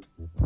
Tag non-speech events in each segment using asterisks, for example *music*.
In peace.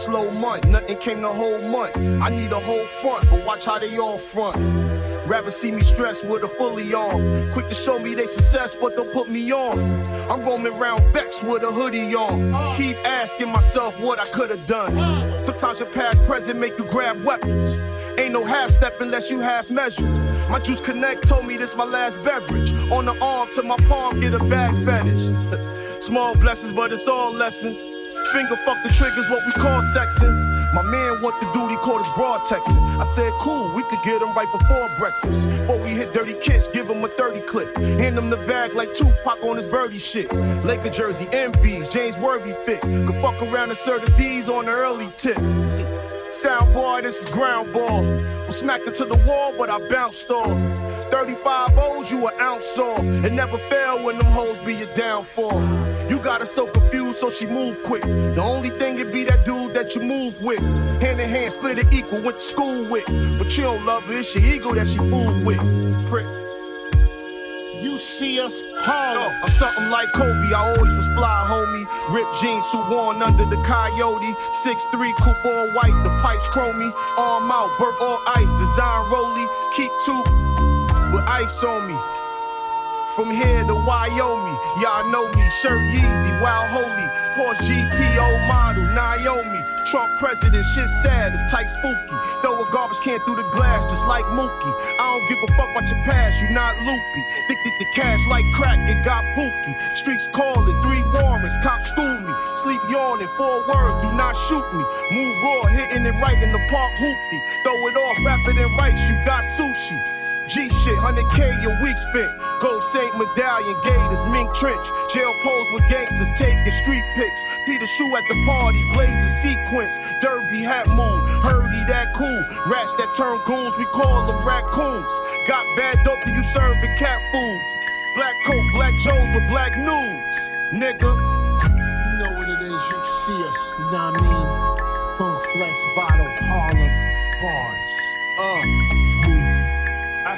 Slow month, nothing came the whole month. I need a whole front, but watch how they all front. Rather see me stressed with a fully on. Quick to show me they success, but don't put me on. I'm roaming around vexed with a hoodie on. Keep asking myself what I could have done. Sometimes your past present make you grab weapons. Ain't no half step unless you half measure. My juice connect told me this my last beverage. On the arm to my palm, get a bag fetish. *laughs* Small blessings, but it's all lessons. Finger fuck the triggers, what we call sexing. My man want the duty called his broad texting. I said, cool, we could get him right before breakfast. Before we hit dirty kids, give him a 30 clip. Hand him the bag like Tupac on his birdie shit. Laker jersey, MBs, James Worthy fit. Could fuck around and serve the D's on the early tip. Sound boy, this is ground ball. Was smacked to the wall, but I bounced off. 35 O's, you an ounce off. And never fail when them hoes be your downfall. You got her so confused, so she move quick. The only thing it be that dude that you move with. Hand in hand, split it equal, went to school with. But you don't love her, it's your ego that she fool with. Prick. You see us hard. Oh, I'm something like Kobe, I always was fly, homie. Ripped jeans, suit worn under the coyote. 6'3, coupe all white, the pipes chromey. Arm out, burp all ice, design rolly. Keep two with ice on me. From here to Wyoming, y'all know me. Shirt Yeezy, Wild Holy, Porsche GTO model, Naomi. Trump president, shit sad, it's tight spooky. Throw a garbage can through the glass, just like Mookie. I don't give a fuck about your past, you not loopy. Addicted the cash like crack, it got pooky. Streets calling, three warrants, cops school me. Sleep yawning, four words, do not shoot me. Move raw, hitting it right in the park, hoopty. Throw it off, rapid and rights, you got sushi. G shit, 100K a week spent. Gold Saint Medallion, Gators, Mink Trench. Jail pose with gangsters taking street pics. Peter Shoe at the party, blazing sequence. Derby hat move, Heard he that cool. Rats that turn goons, we call them raccoons. Got bad dope that you serve the cat food. Black coat, black Joes with black news. Nigga. You know what it is, you see us, you know what I mean? Funk Flex, Bottle, Harlem, bars. Uh.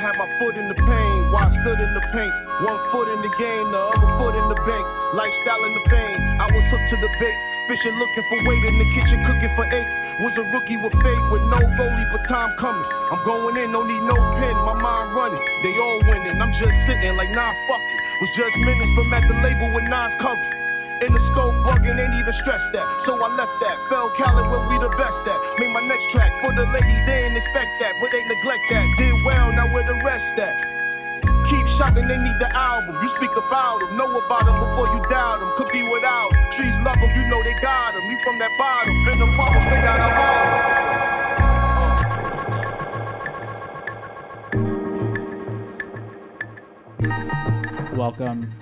Had my foot in the pain while I stood in the paint. One foot in the game, the other foot in the bank. Lifestyle in the fame, I was hooked to the bait. Fishing, looking for weight in the kitchen, cooking for eight. Was a rookie with faith, with no goalie, but time coming. I'm going in, don't need no pen, my mind running. They all winning, I'm just sitting like nah, fuck it. Was just minutes from at the label with Nas covered. In the scope, bugging, ain't even stressed that. So I left that. Fell Cali where we the best at. Made my next track for the ladies, they ain't expect that, but they neglect that. Did well, now where the rest at? Keep shocking, they need the album. You speak about them, know about them before you doubt them. Could be without. Trees love them, you know they got them. We from that bottom, been the problem straight out of Harlem. Welcome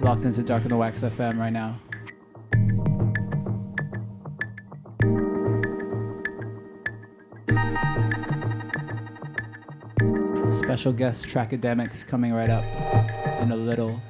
locked into Dark in the Wax FM right now. Special guest Trackademicks coming right up in a little.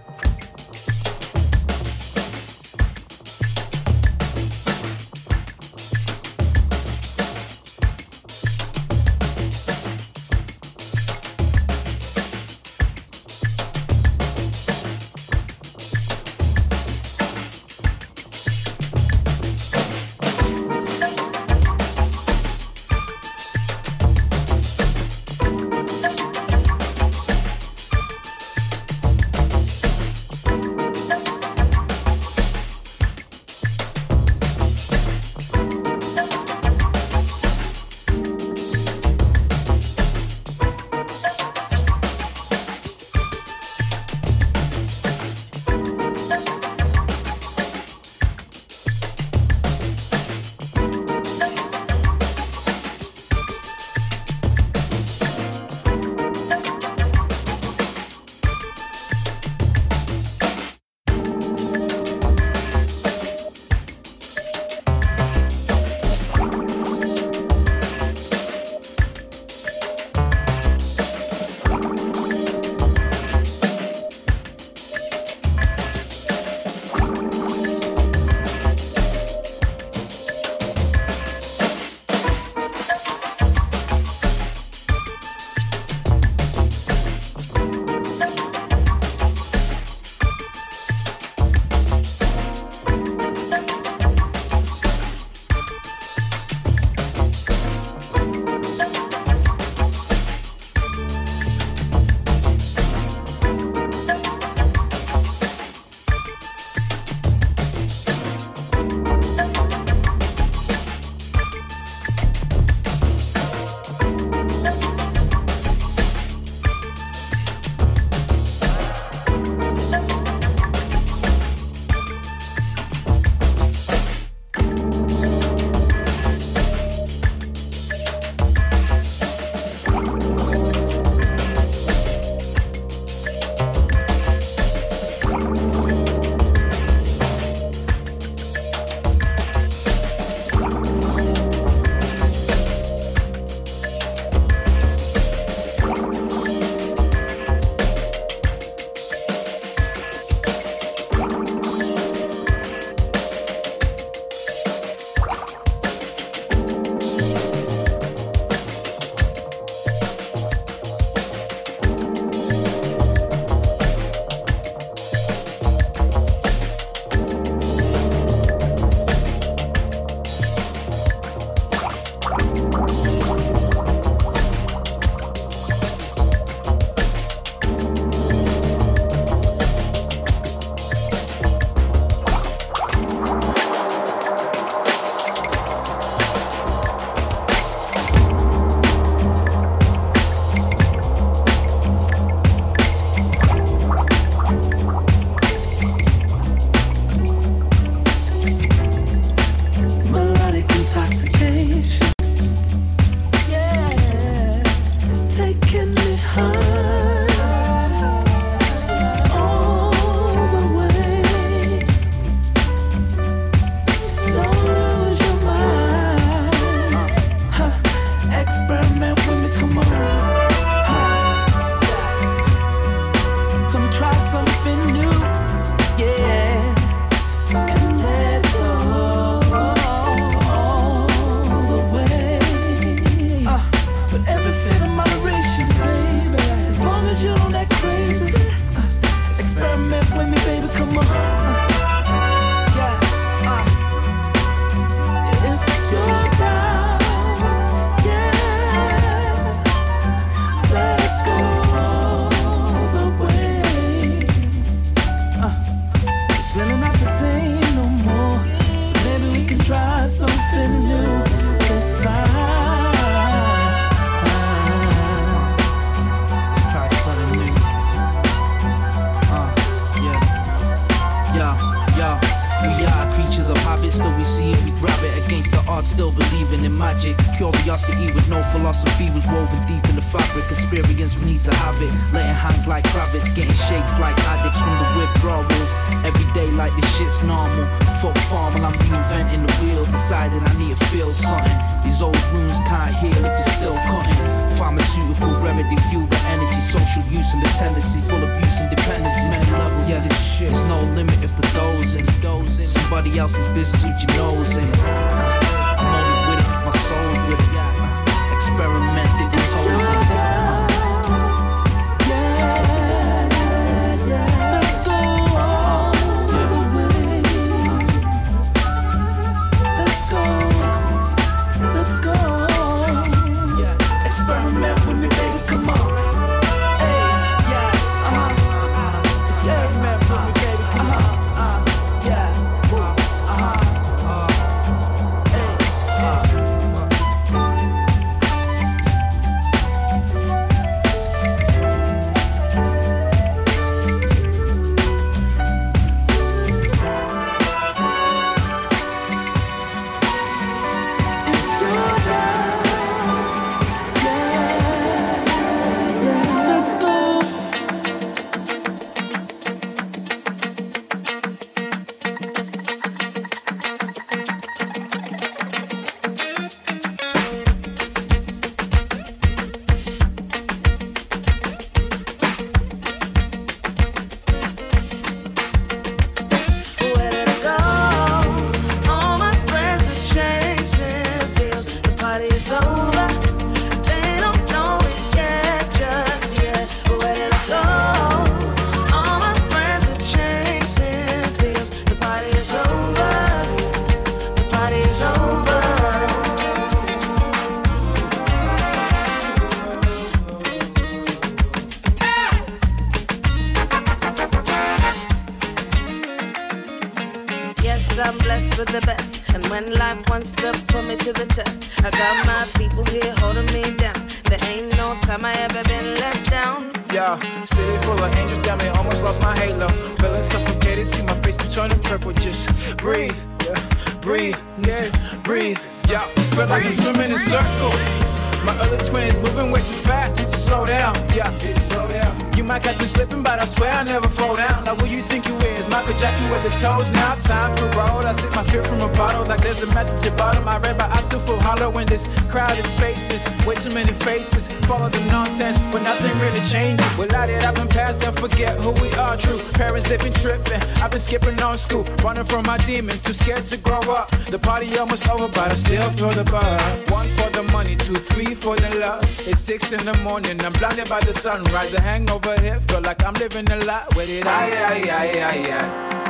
Demons, too scared to grow up. The party almost over, but I still feel the buzz. One for the money, two, three for the love. It's six in the morning, I'm blinded by the sunrise. The hangover hit, feel like I'm living a lot with it. I, I, I, I, I.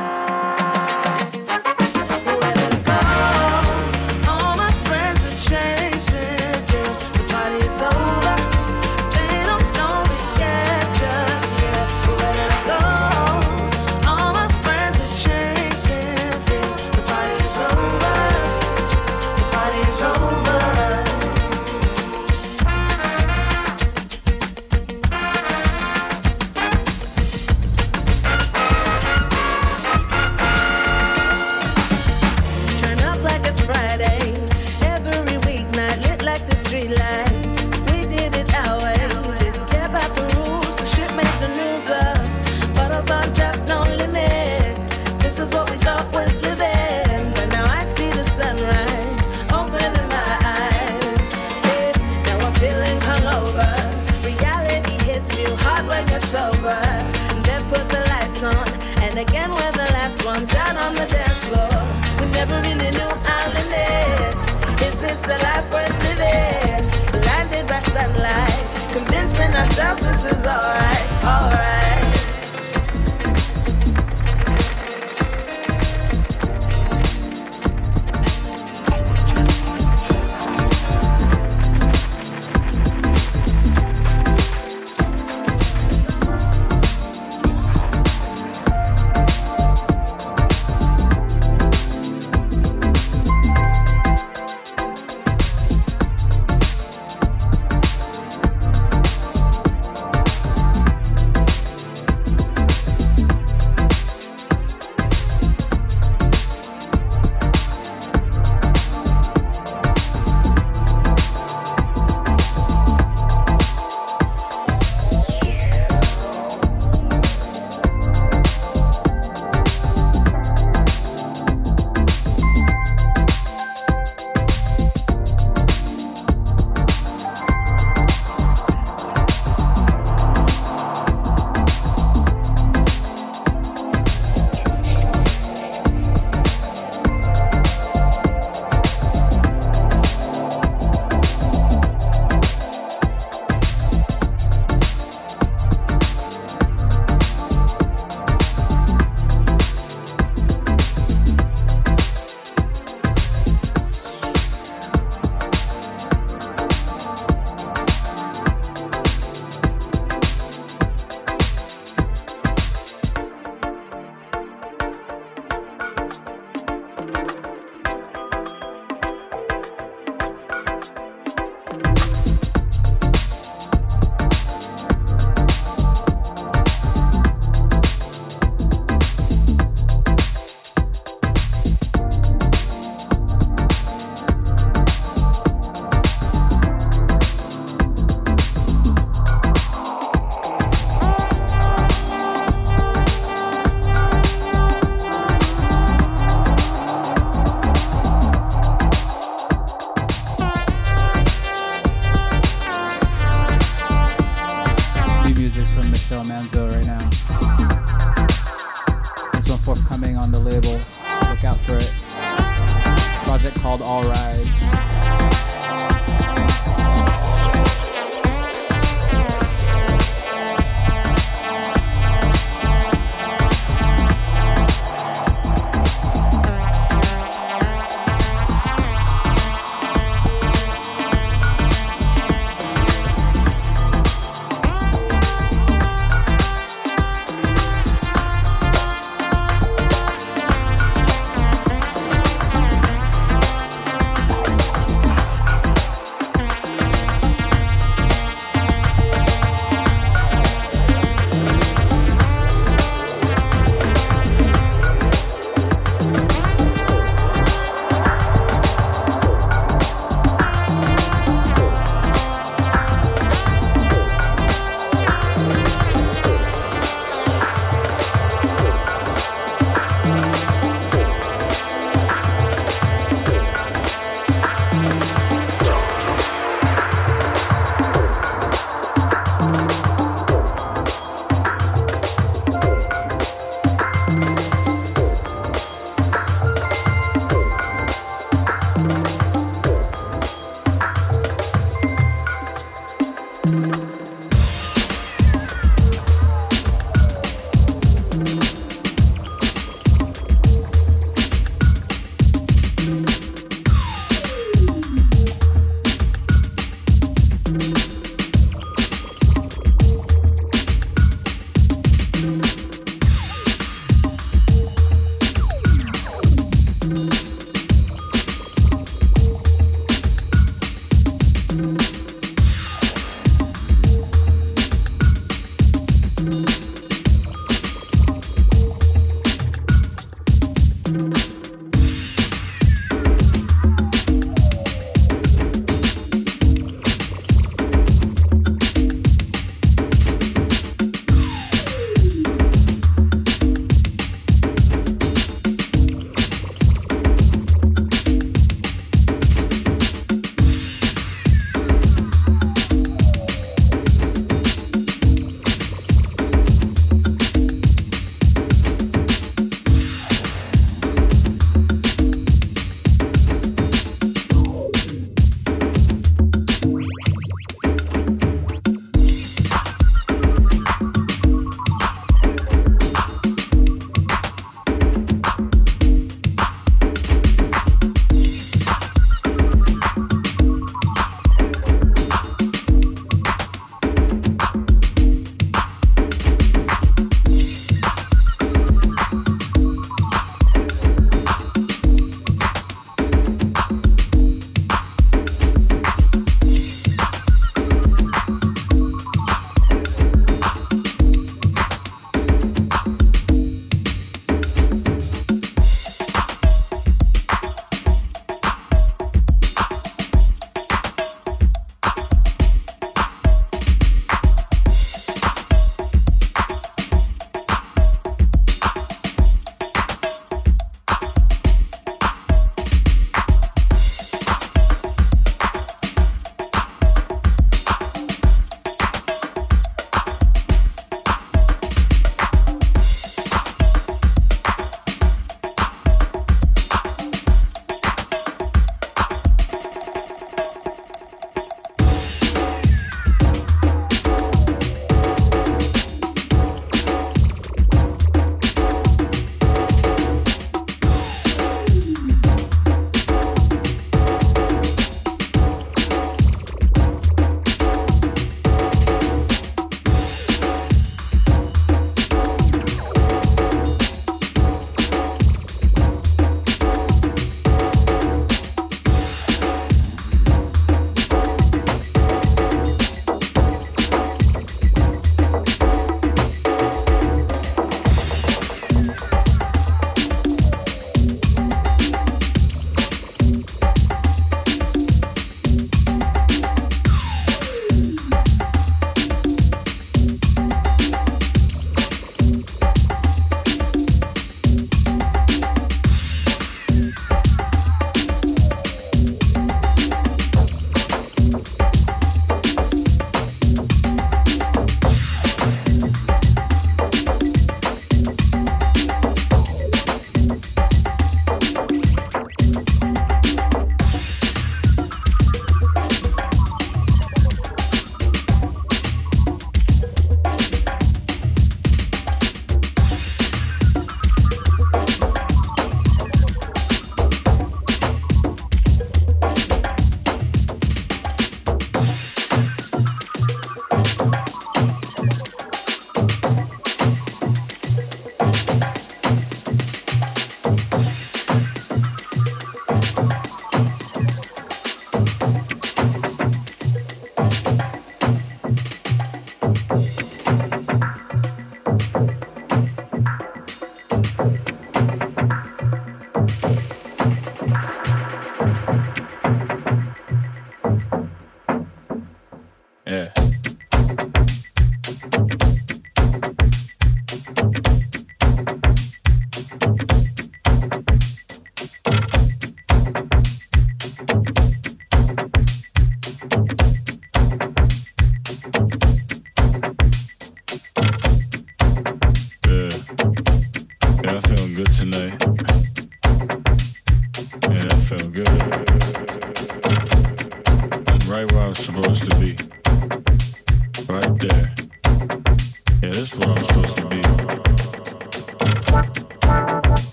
never really knew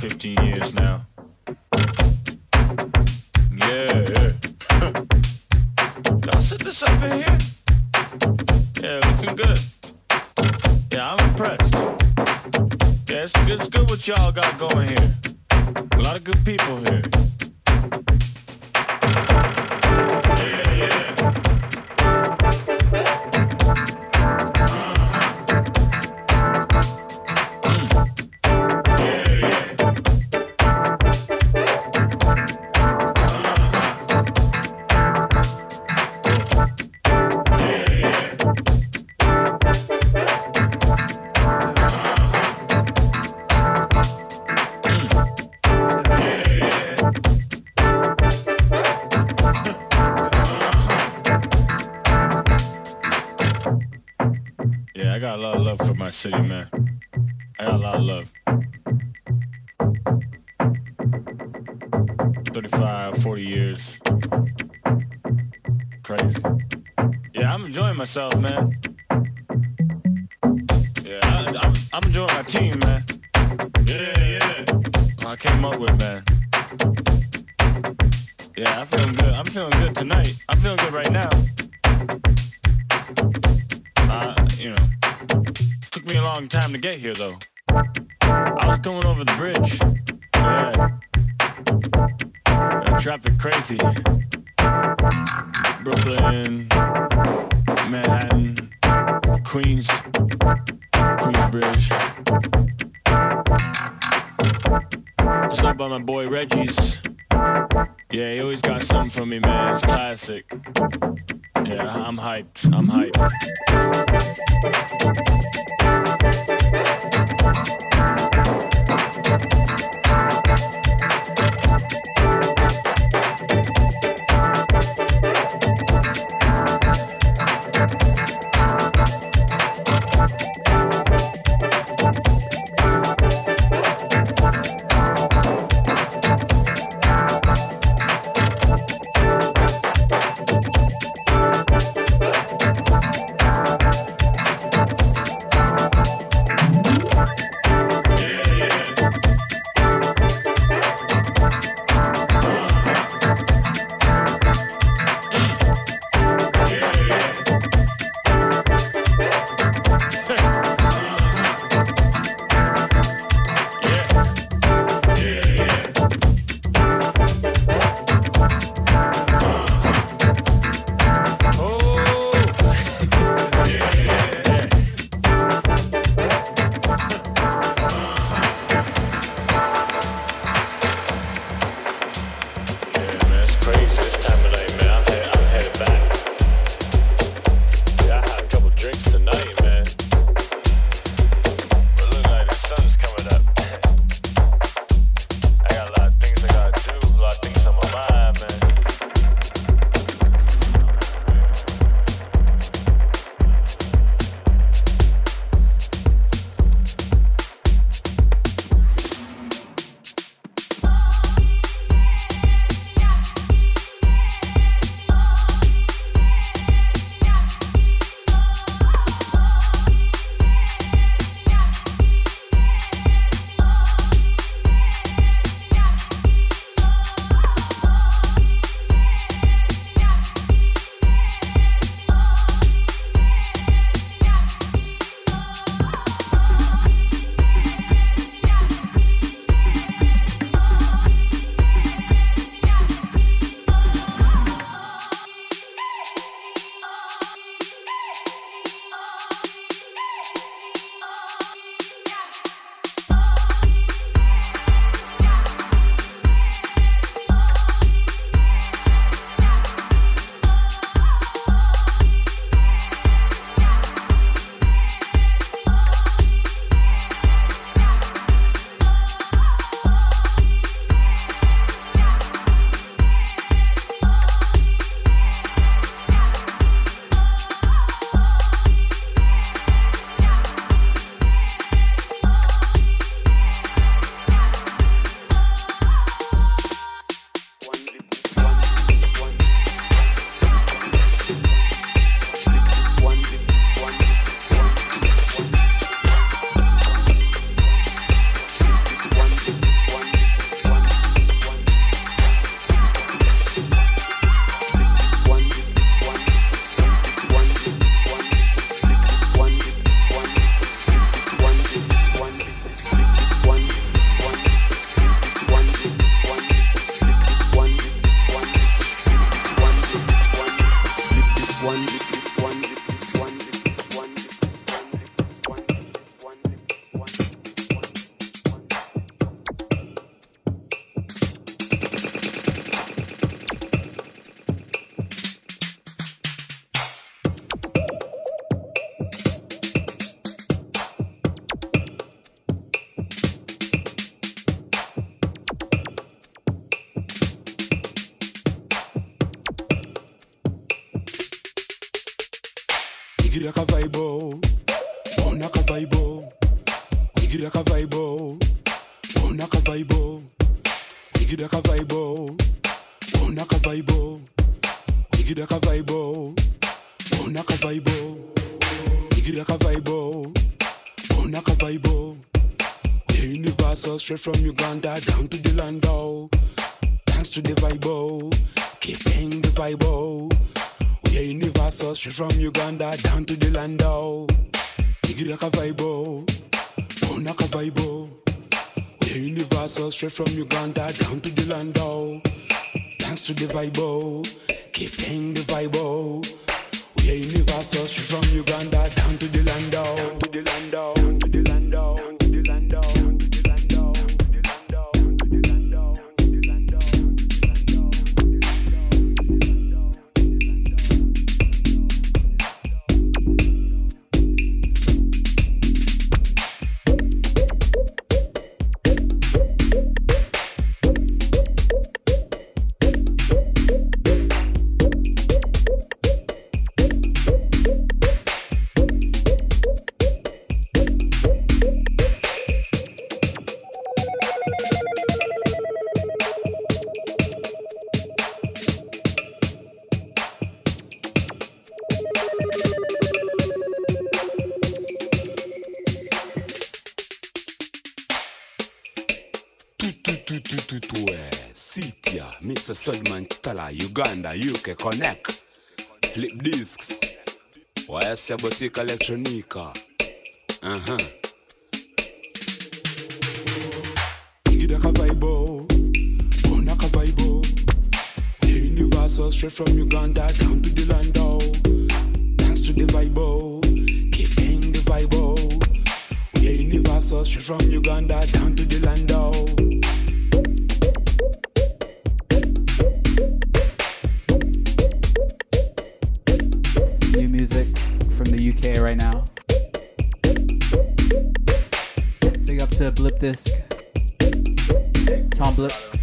15 years now. Yeah, yeah. Y'all set this up in here? Yeah, looking good. Yeah, I'm impressed. Yeah, it's, it's good what y'all got going here. A lot of good people here. From Uganda down to the land oh. Dance to the vibe oh. Keeping the vibe oh. We're universal straight from Uganda down to the land oh. Wigira ka vibe oh. Bona ka vibe oh. We're universal straight from Uganda down Uganda, UK, Connect, Flip Discs, YS Boutique Electronica, uh-huh. Igida ka vibe, Bona ka vibe, We're universal straight from Uganda down to the land oh. Dance to the vibe, oh. keeping the vibe oh. We're universal straight from Uganda down to the land up to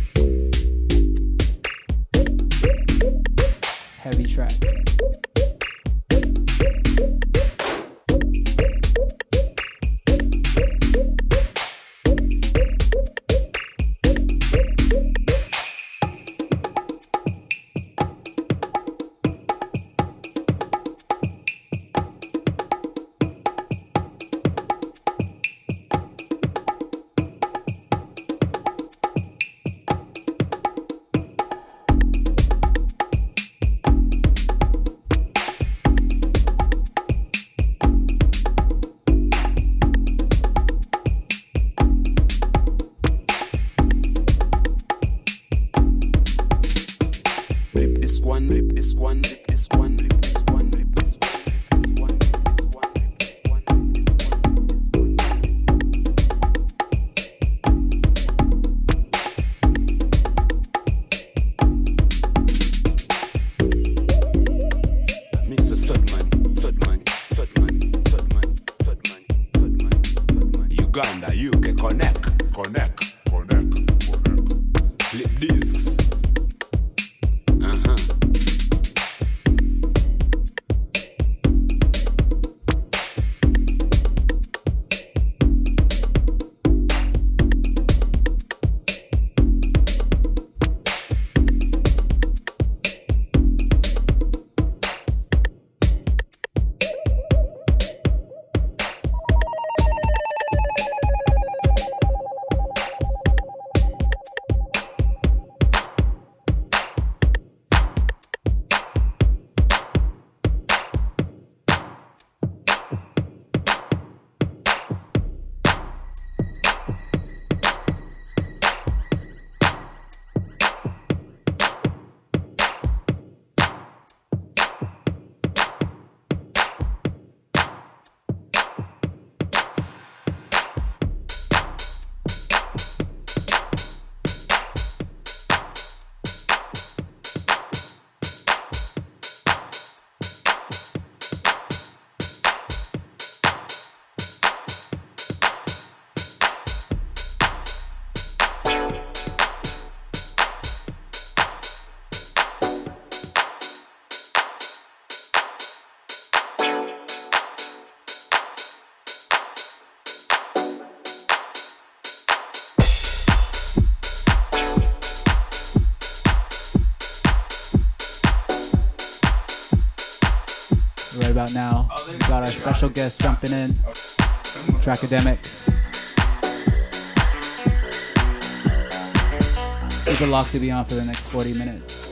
about now. We got our special guest jumping in, Trackademicks. Keep it locked to be on for the next 40 minutes.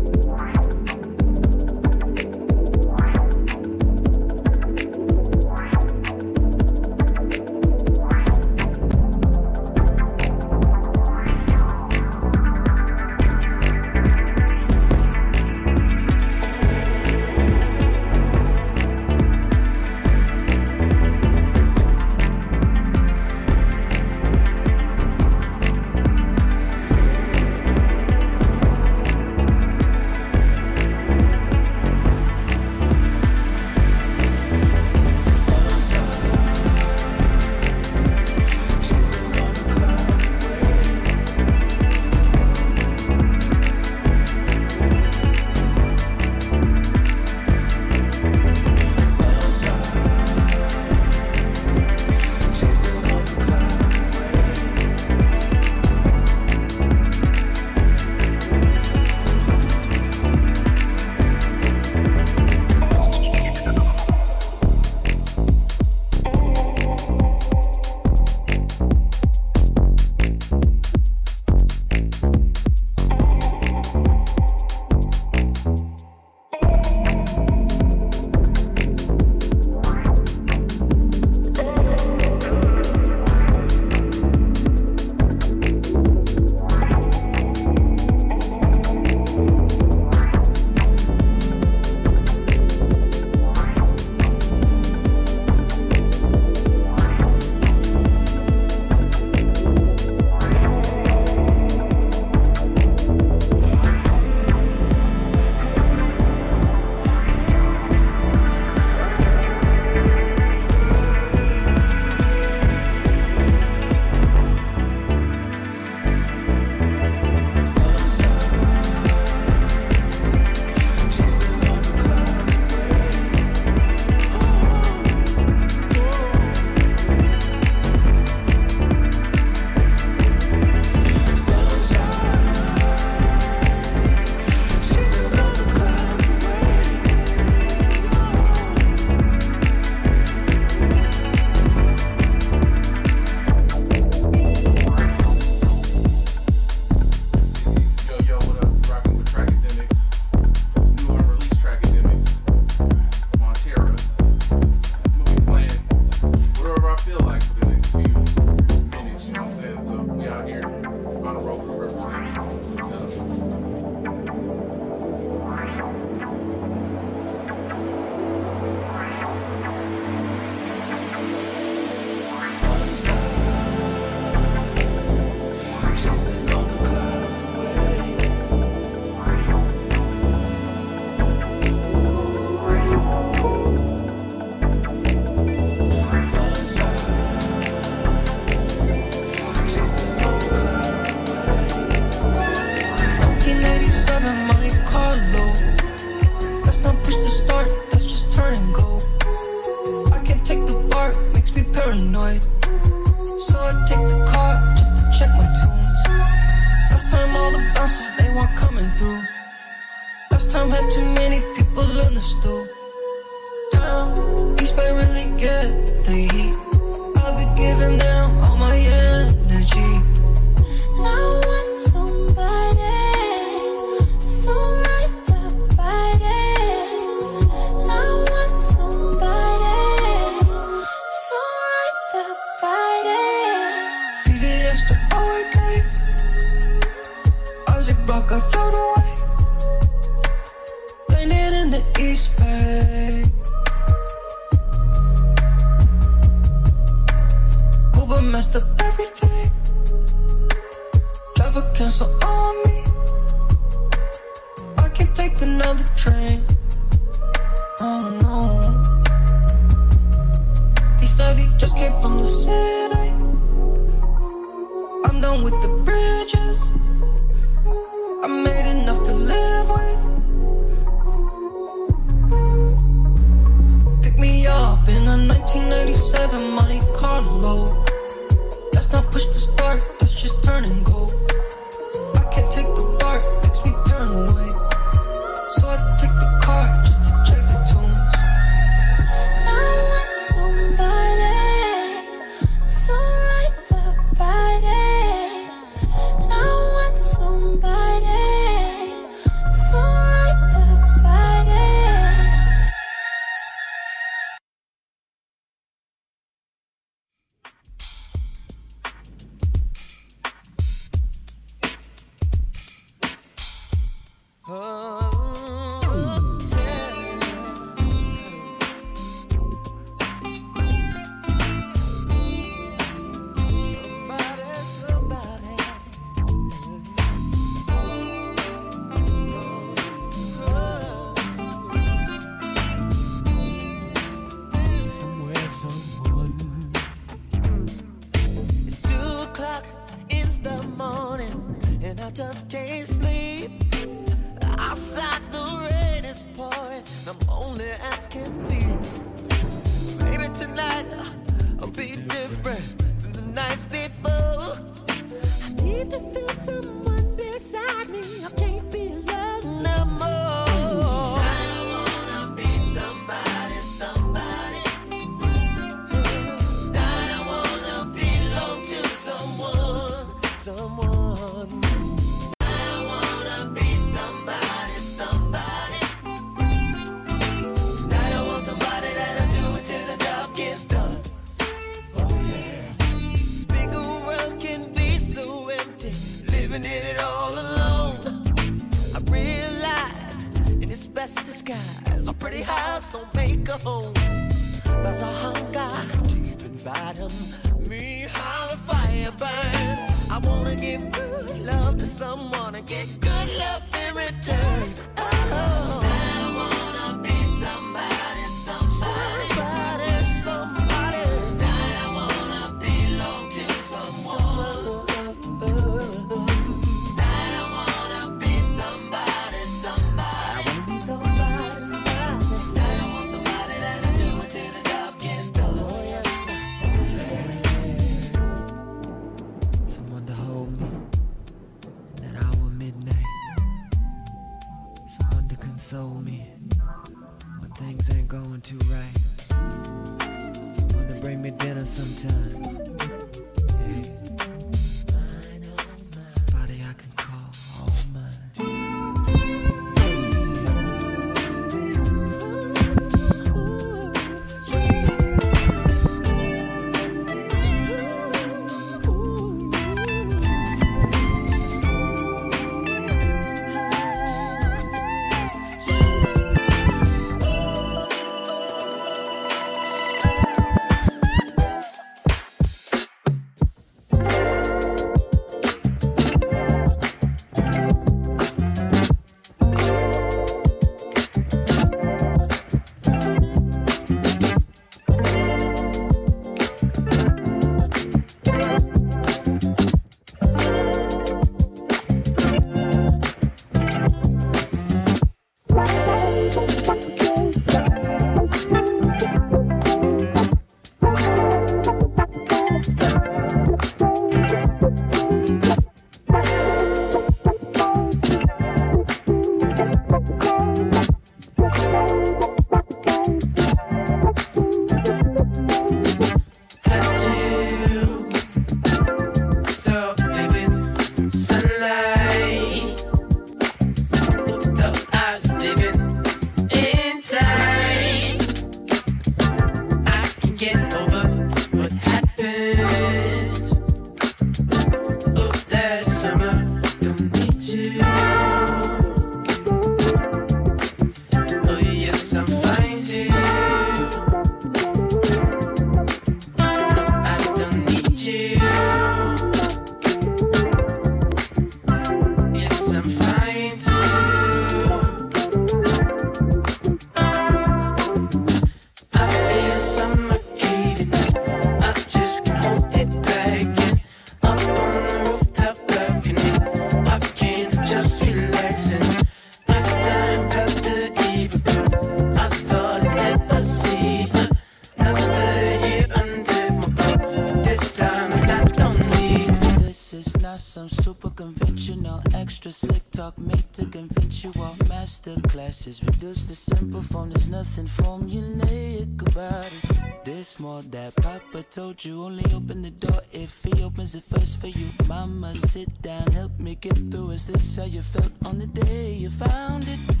told you only open the door if he opens it first for you Mama, sit down, help me get through Is this how you felt on the day you found it?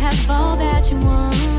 have all that you want.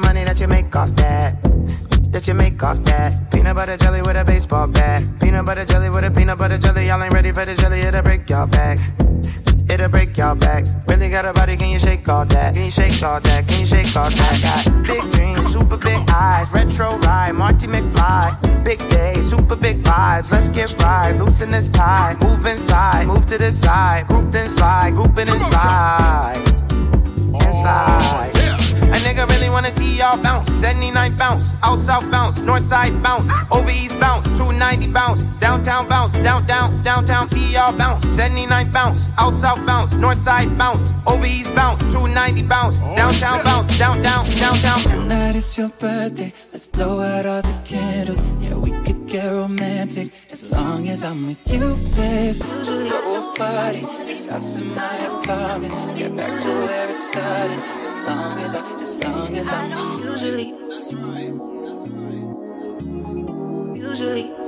Money that you make off that. That you make off that. Peanut butter jelly with a baseball bat. Peanut butter jelly with a peanut butter jelly. Y'all ain't ready for the jelly, it'll break y'all back. It'll break y'all back. Really got a body, can you shake all that? Can you shake all that? Can you shake all that? Got big dreams, super big eyes. Retro ride, Marty McFly. Big day, super big vibes. Let's get right. Loosen this tie. Move inside, move to the side. Group then slide, grouping and slide. And slide. Wanna see y'all bounce. 79 bounce, out south bounce, north side bounce, over east bounce, 290 bounce, downtown bounce, down down downtown see y'all bounce. 79 bounce, out south bounce, north side bounce, over east bounce, 290 bounce, downtown bounce, down down downtown. Tonight is your birthday. Let's blow out all the candles. Yeah, we could get romantic as long as I'm with you, babe. Just throw a party, just us in my apartment. Get back to where it started. As long as I, as long as I'm Usually. Usually.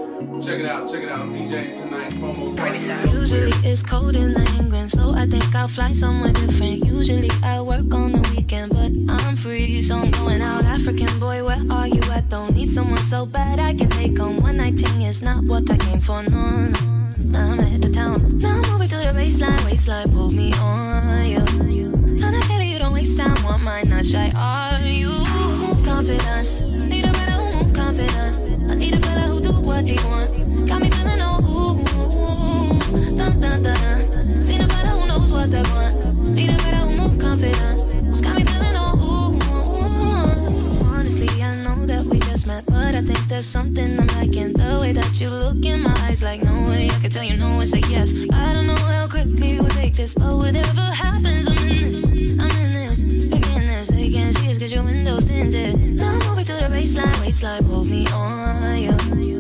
Check it out, check it out. PJ tonight, promo. Usually it's cold in the England, so I think I'll fly somewhere different. Usually I work on the weekend, but I'm free, so I'm going out. African boy, where are you? I don't need someone so bad I can take on one night thing. It's not what I came for, no, no. Now I'm at the town. Now I'm moving to the baseline, waistline, pull me on you. And I you, don't waste time, want mine, not shy. Are you? Move confidence. Need a better who move confidence. I need a fella who do what they want. Got me feeling oh ooh, who knows what they want. Better who move confidence. Got me feeling oh ooh. Honestly, I know that we just met, but I think there's something I'm liking. The way that you look in my eyes, like no way I can tell you no yes. I don't know how quickly we'll take this, but whatever happens, I'm in this. I'm in this, big in this. They can't see us 'cause your windows tinted. To the baseline, waistline, pull me on you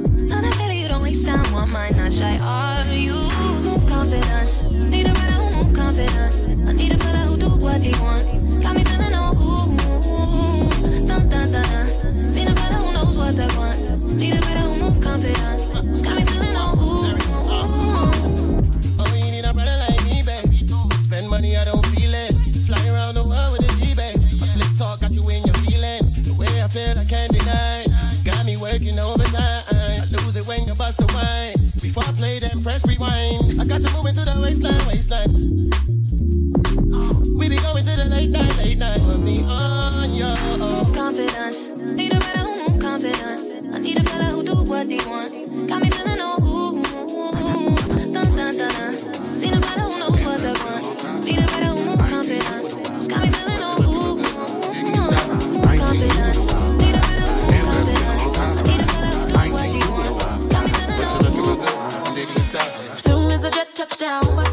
someone might not shy are you? Move confidence. Need a brother who move confidence. I need a fella who do what he want. Got me feeling all ooh. Dun dun dun. Seen a fella who knows what they want. Need a brother who move confidence. Got me play, then press rewind. I got to move into the waistline, waistline. We be going to the late night, late night. Put me on your own. confidence. Need a man who move confidence. I need a fella who do what he want. Got me feeling no ooh, ooh. dun dun dun. dun. down.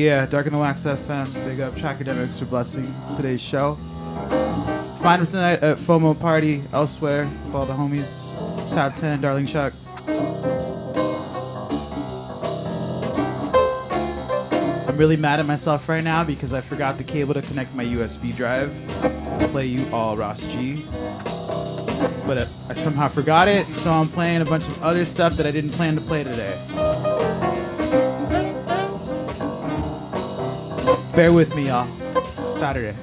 Yeah, Dark in the Wax FM. Big up Trackademicks for blessing today's show. Find them tonight at FOMO Party elsewhere with all the homies. Top 10, Darling Chuck. I'm really mad at myself right now because I forgot the cable to connect my USB drive to play you all Ras G. But I somehow forgot it, so I'm playing a bunch of other stuff that I didn't plan to play today. Bear with me, y'all. Saturday.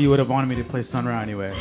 G would have wanted me to play Sun Ra anyway.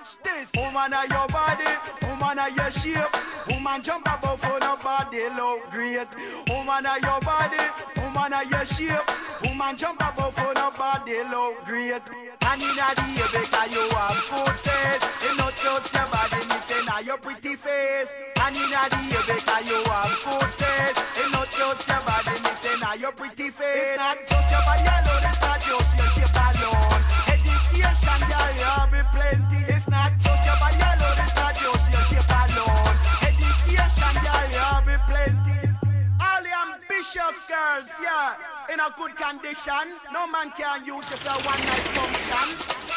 Watch this. Woman of your body, woman of your shape. Woman jump above for nobody look great. Woman of your body, woman of your shape. Woman jump above for nobody look great. And in a day because you have good taste. You not just your body, me say now your pretty face. And in a day because you have good taste. You not just your body, me say now your pretty face. It's not just your body alone, it's not your good condition. No man can use it for one night function.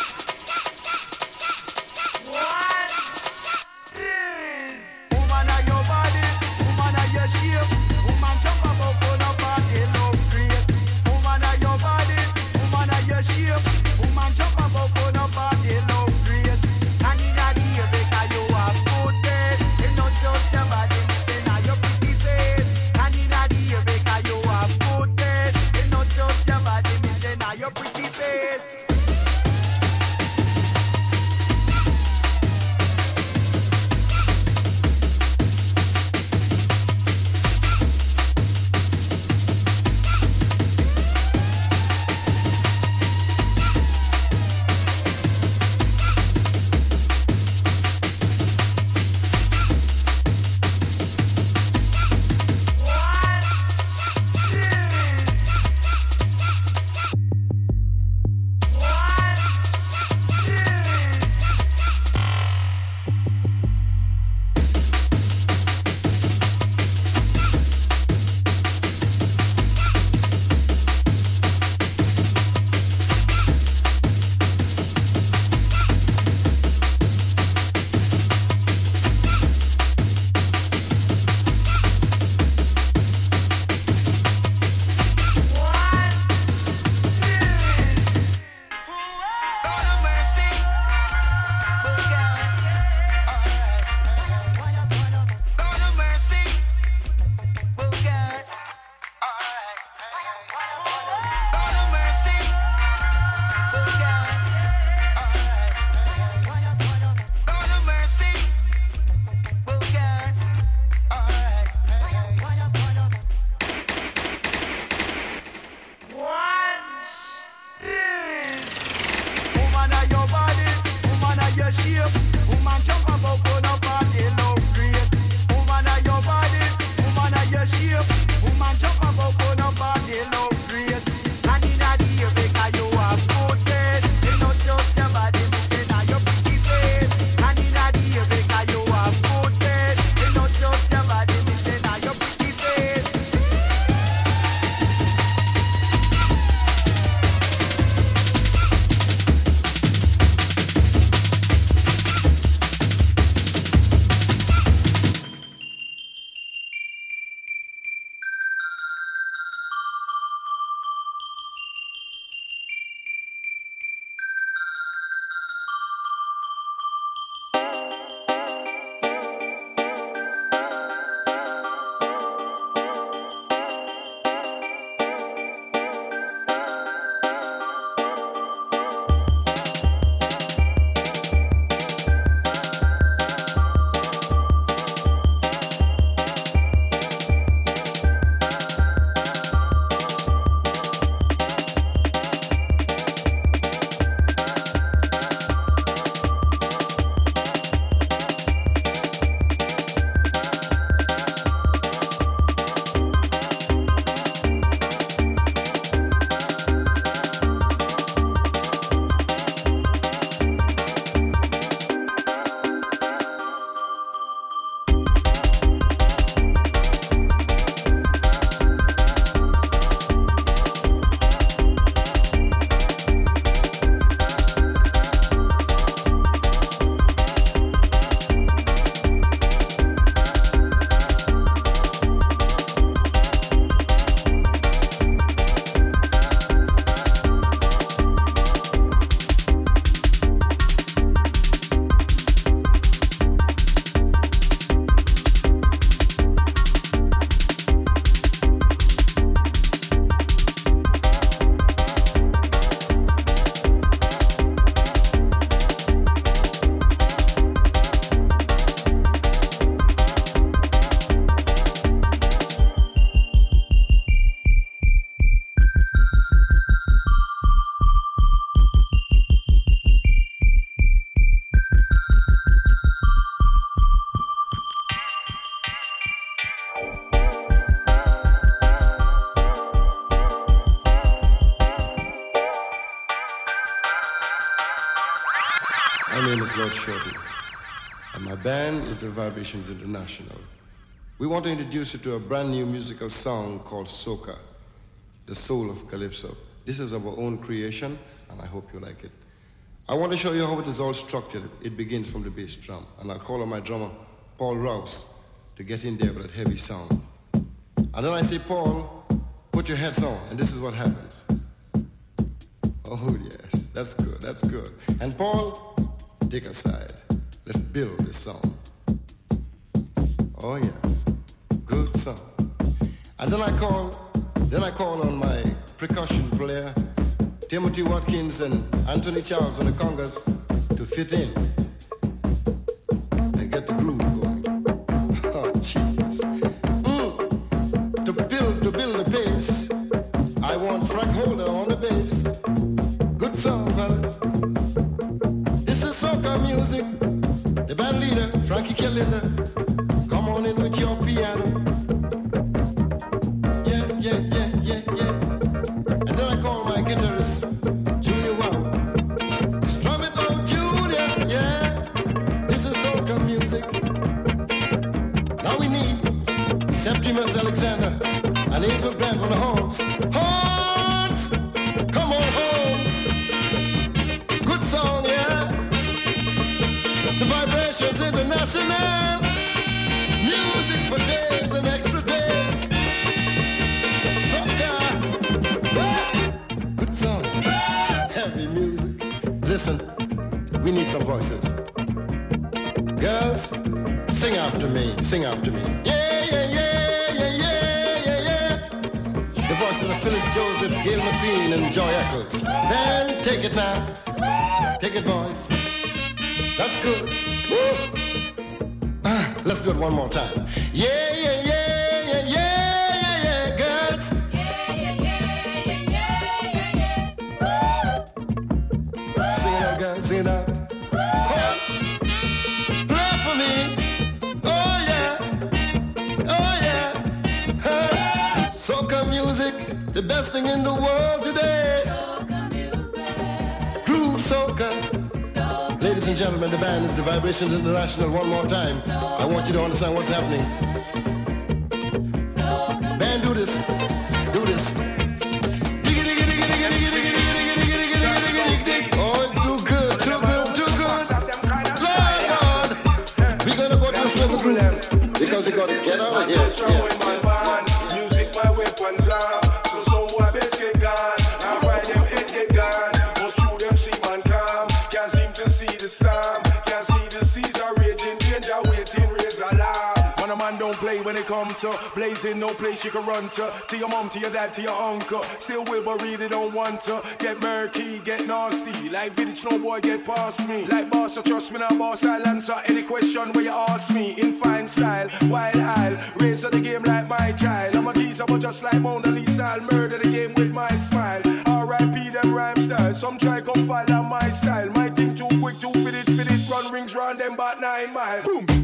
The Vibrations International. We want to introduce you to a brand new musical song called Soca, the soul of Calypso. This is our own creation, and I hope you like it. I want to show you how it is all structured. It begins from the bass drum, and I'll call on my drummer, Paul Rouse, to get in there with that heavy sound. And then I say, Paul, put your heads on, and this is what happens. Oh, yes, that's good, that's good. And Paul, take a side. Let's build this song. Oh, yeah, good song. And then I call, then I call on my percussion player, Timothy Watkins and Anthony Charles on the congas to fit in To understand what's happening. Band, do this. Do this. Oh, good, good, good. We're gonna go to silver because we gotta get out of here. When it come to blazing, no place you can run to. To your mom, to your dad, to your uncle. Still will, but really don't want to. Get murky, get nasty. Like village, no boy get past me. Like boss, so trust me now, boss. I'll answer any question where you ask me. In fine style, wild I'll raise the game like my child. I'm a geezer, but just like Mona Lisa, I'll murder the game with my smile. R.I.P. them rhyme style. Some try come follow my style. My thing too quick, too fit it, fit it. Run rings round them about nine mile. Boom.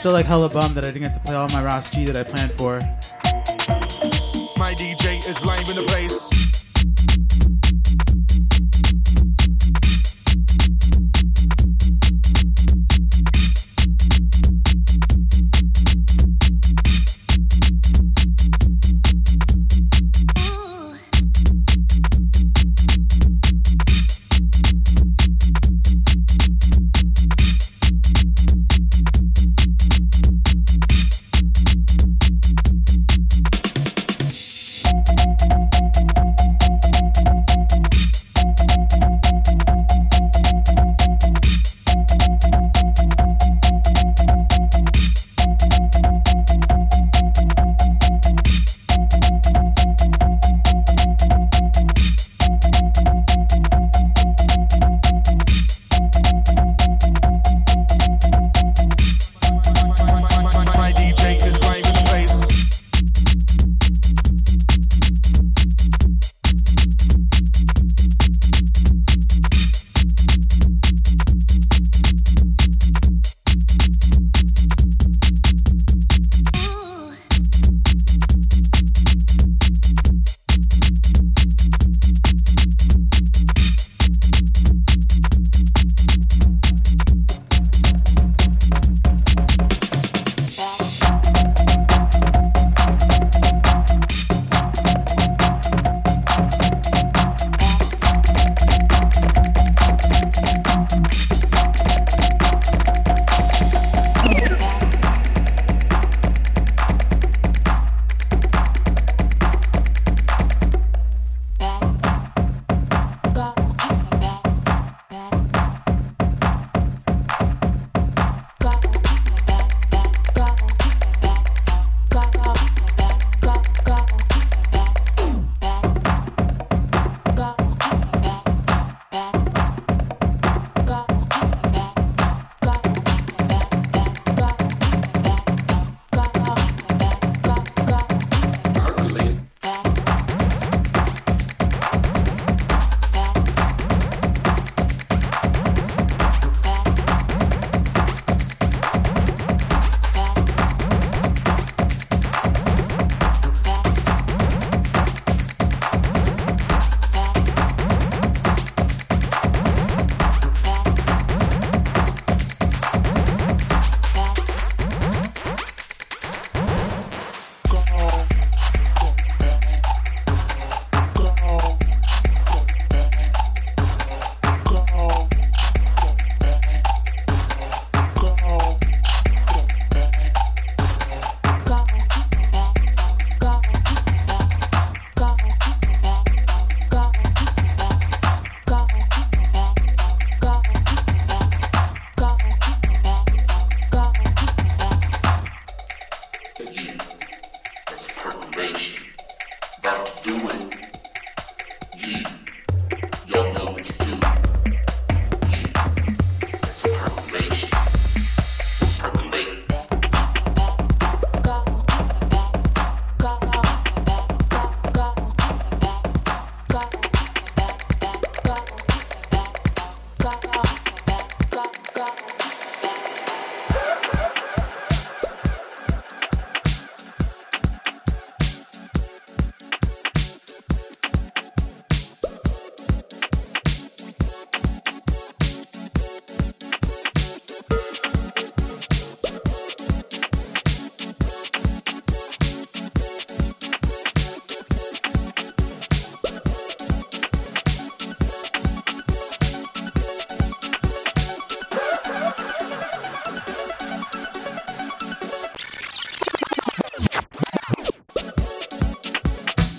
still like hella bummed that I didn't get to play all my Ras G that I planned for. My DJ is live in the place.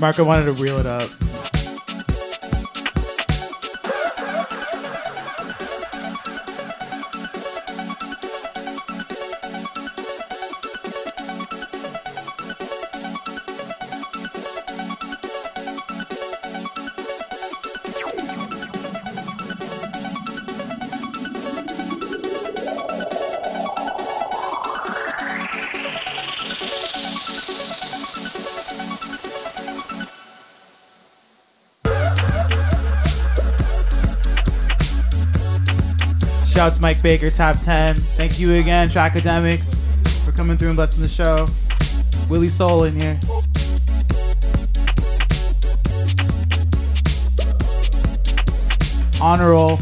Marco wanted to reel it up. Shouts Mike Baker, top 10. Thank you again, Trackademicks, for coming through and blessing the show. Willie Soul in here. Honor roll.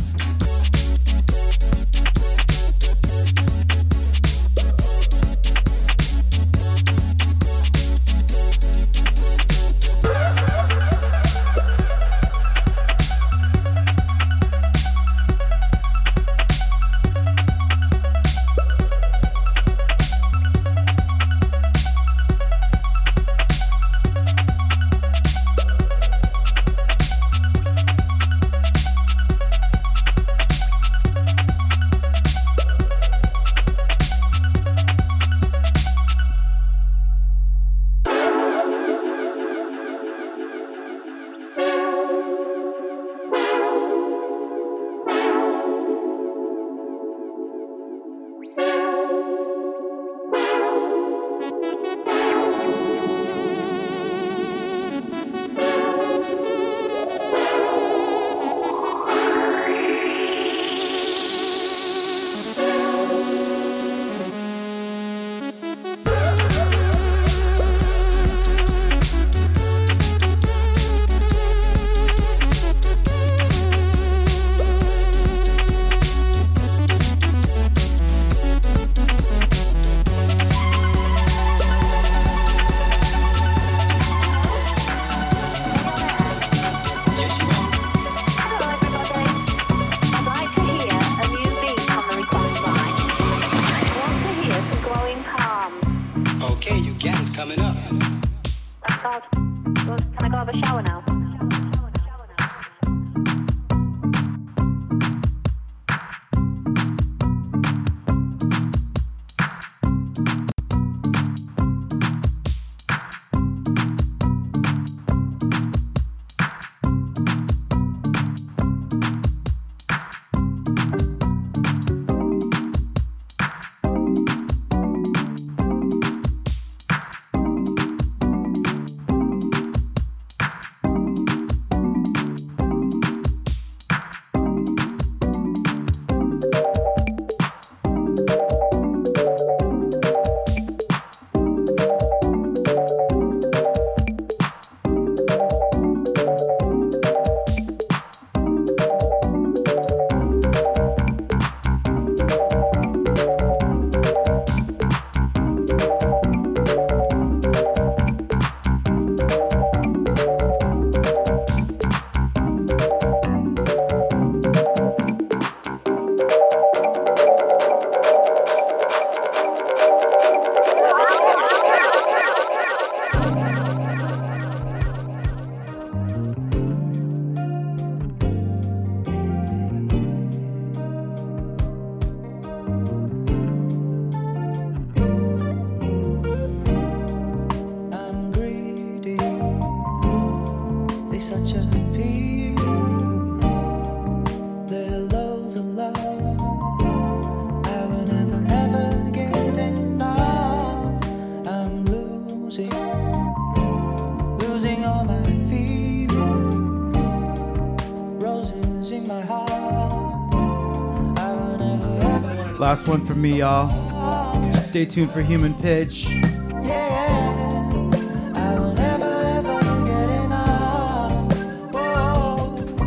Last one from me, y'all. Stay tuned for Human Pitch.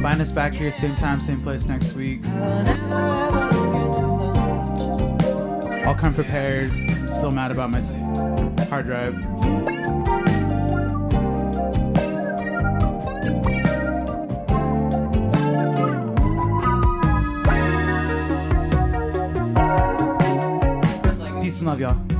Find us back here, same time, same place next week. I'll come prepared. Still mad about my hard drive. Peace and love, y'all.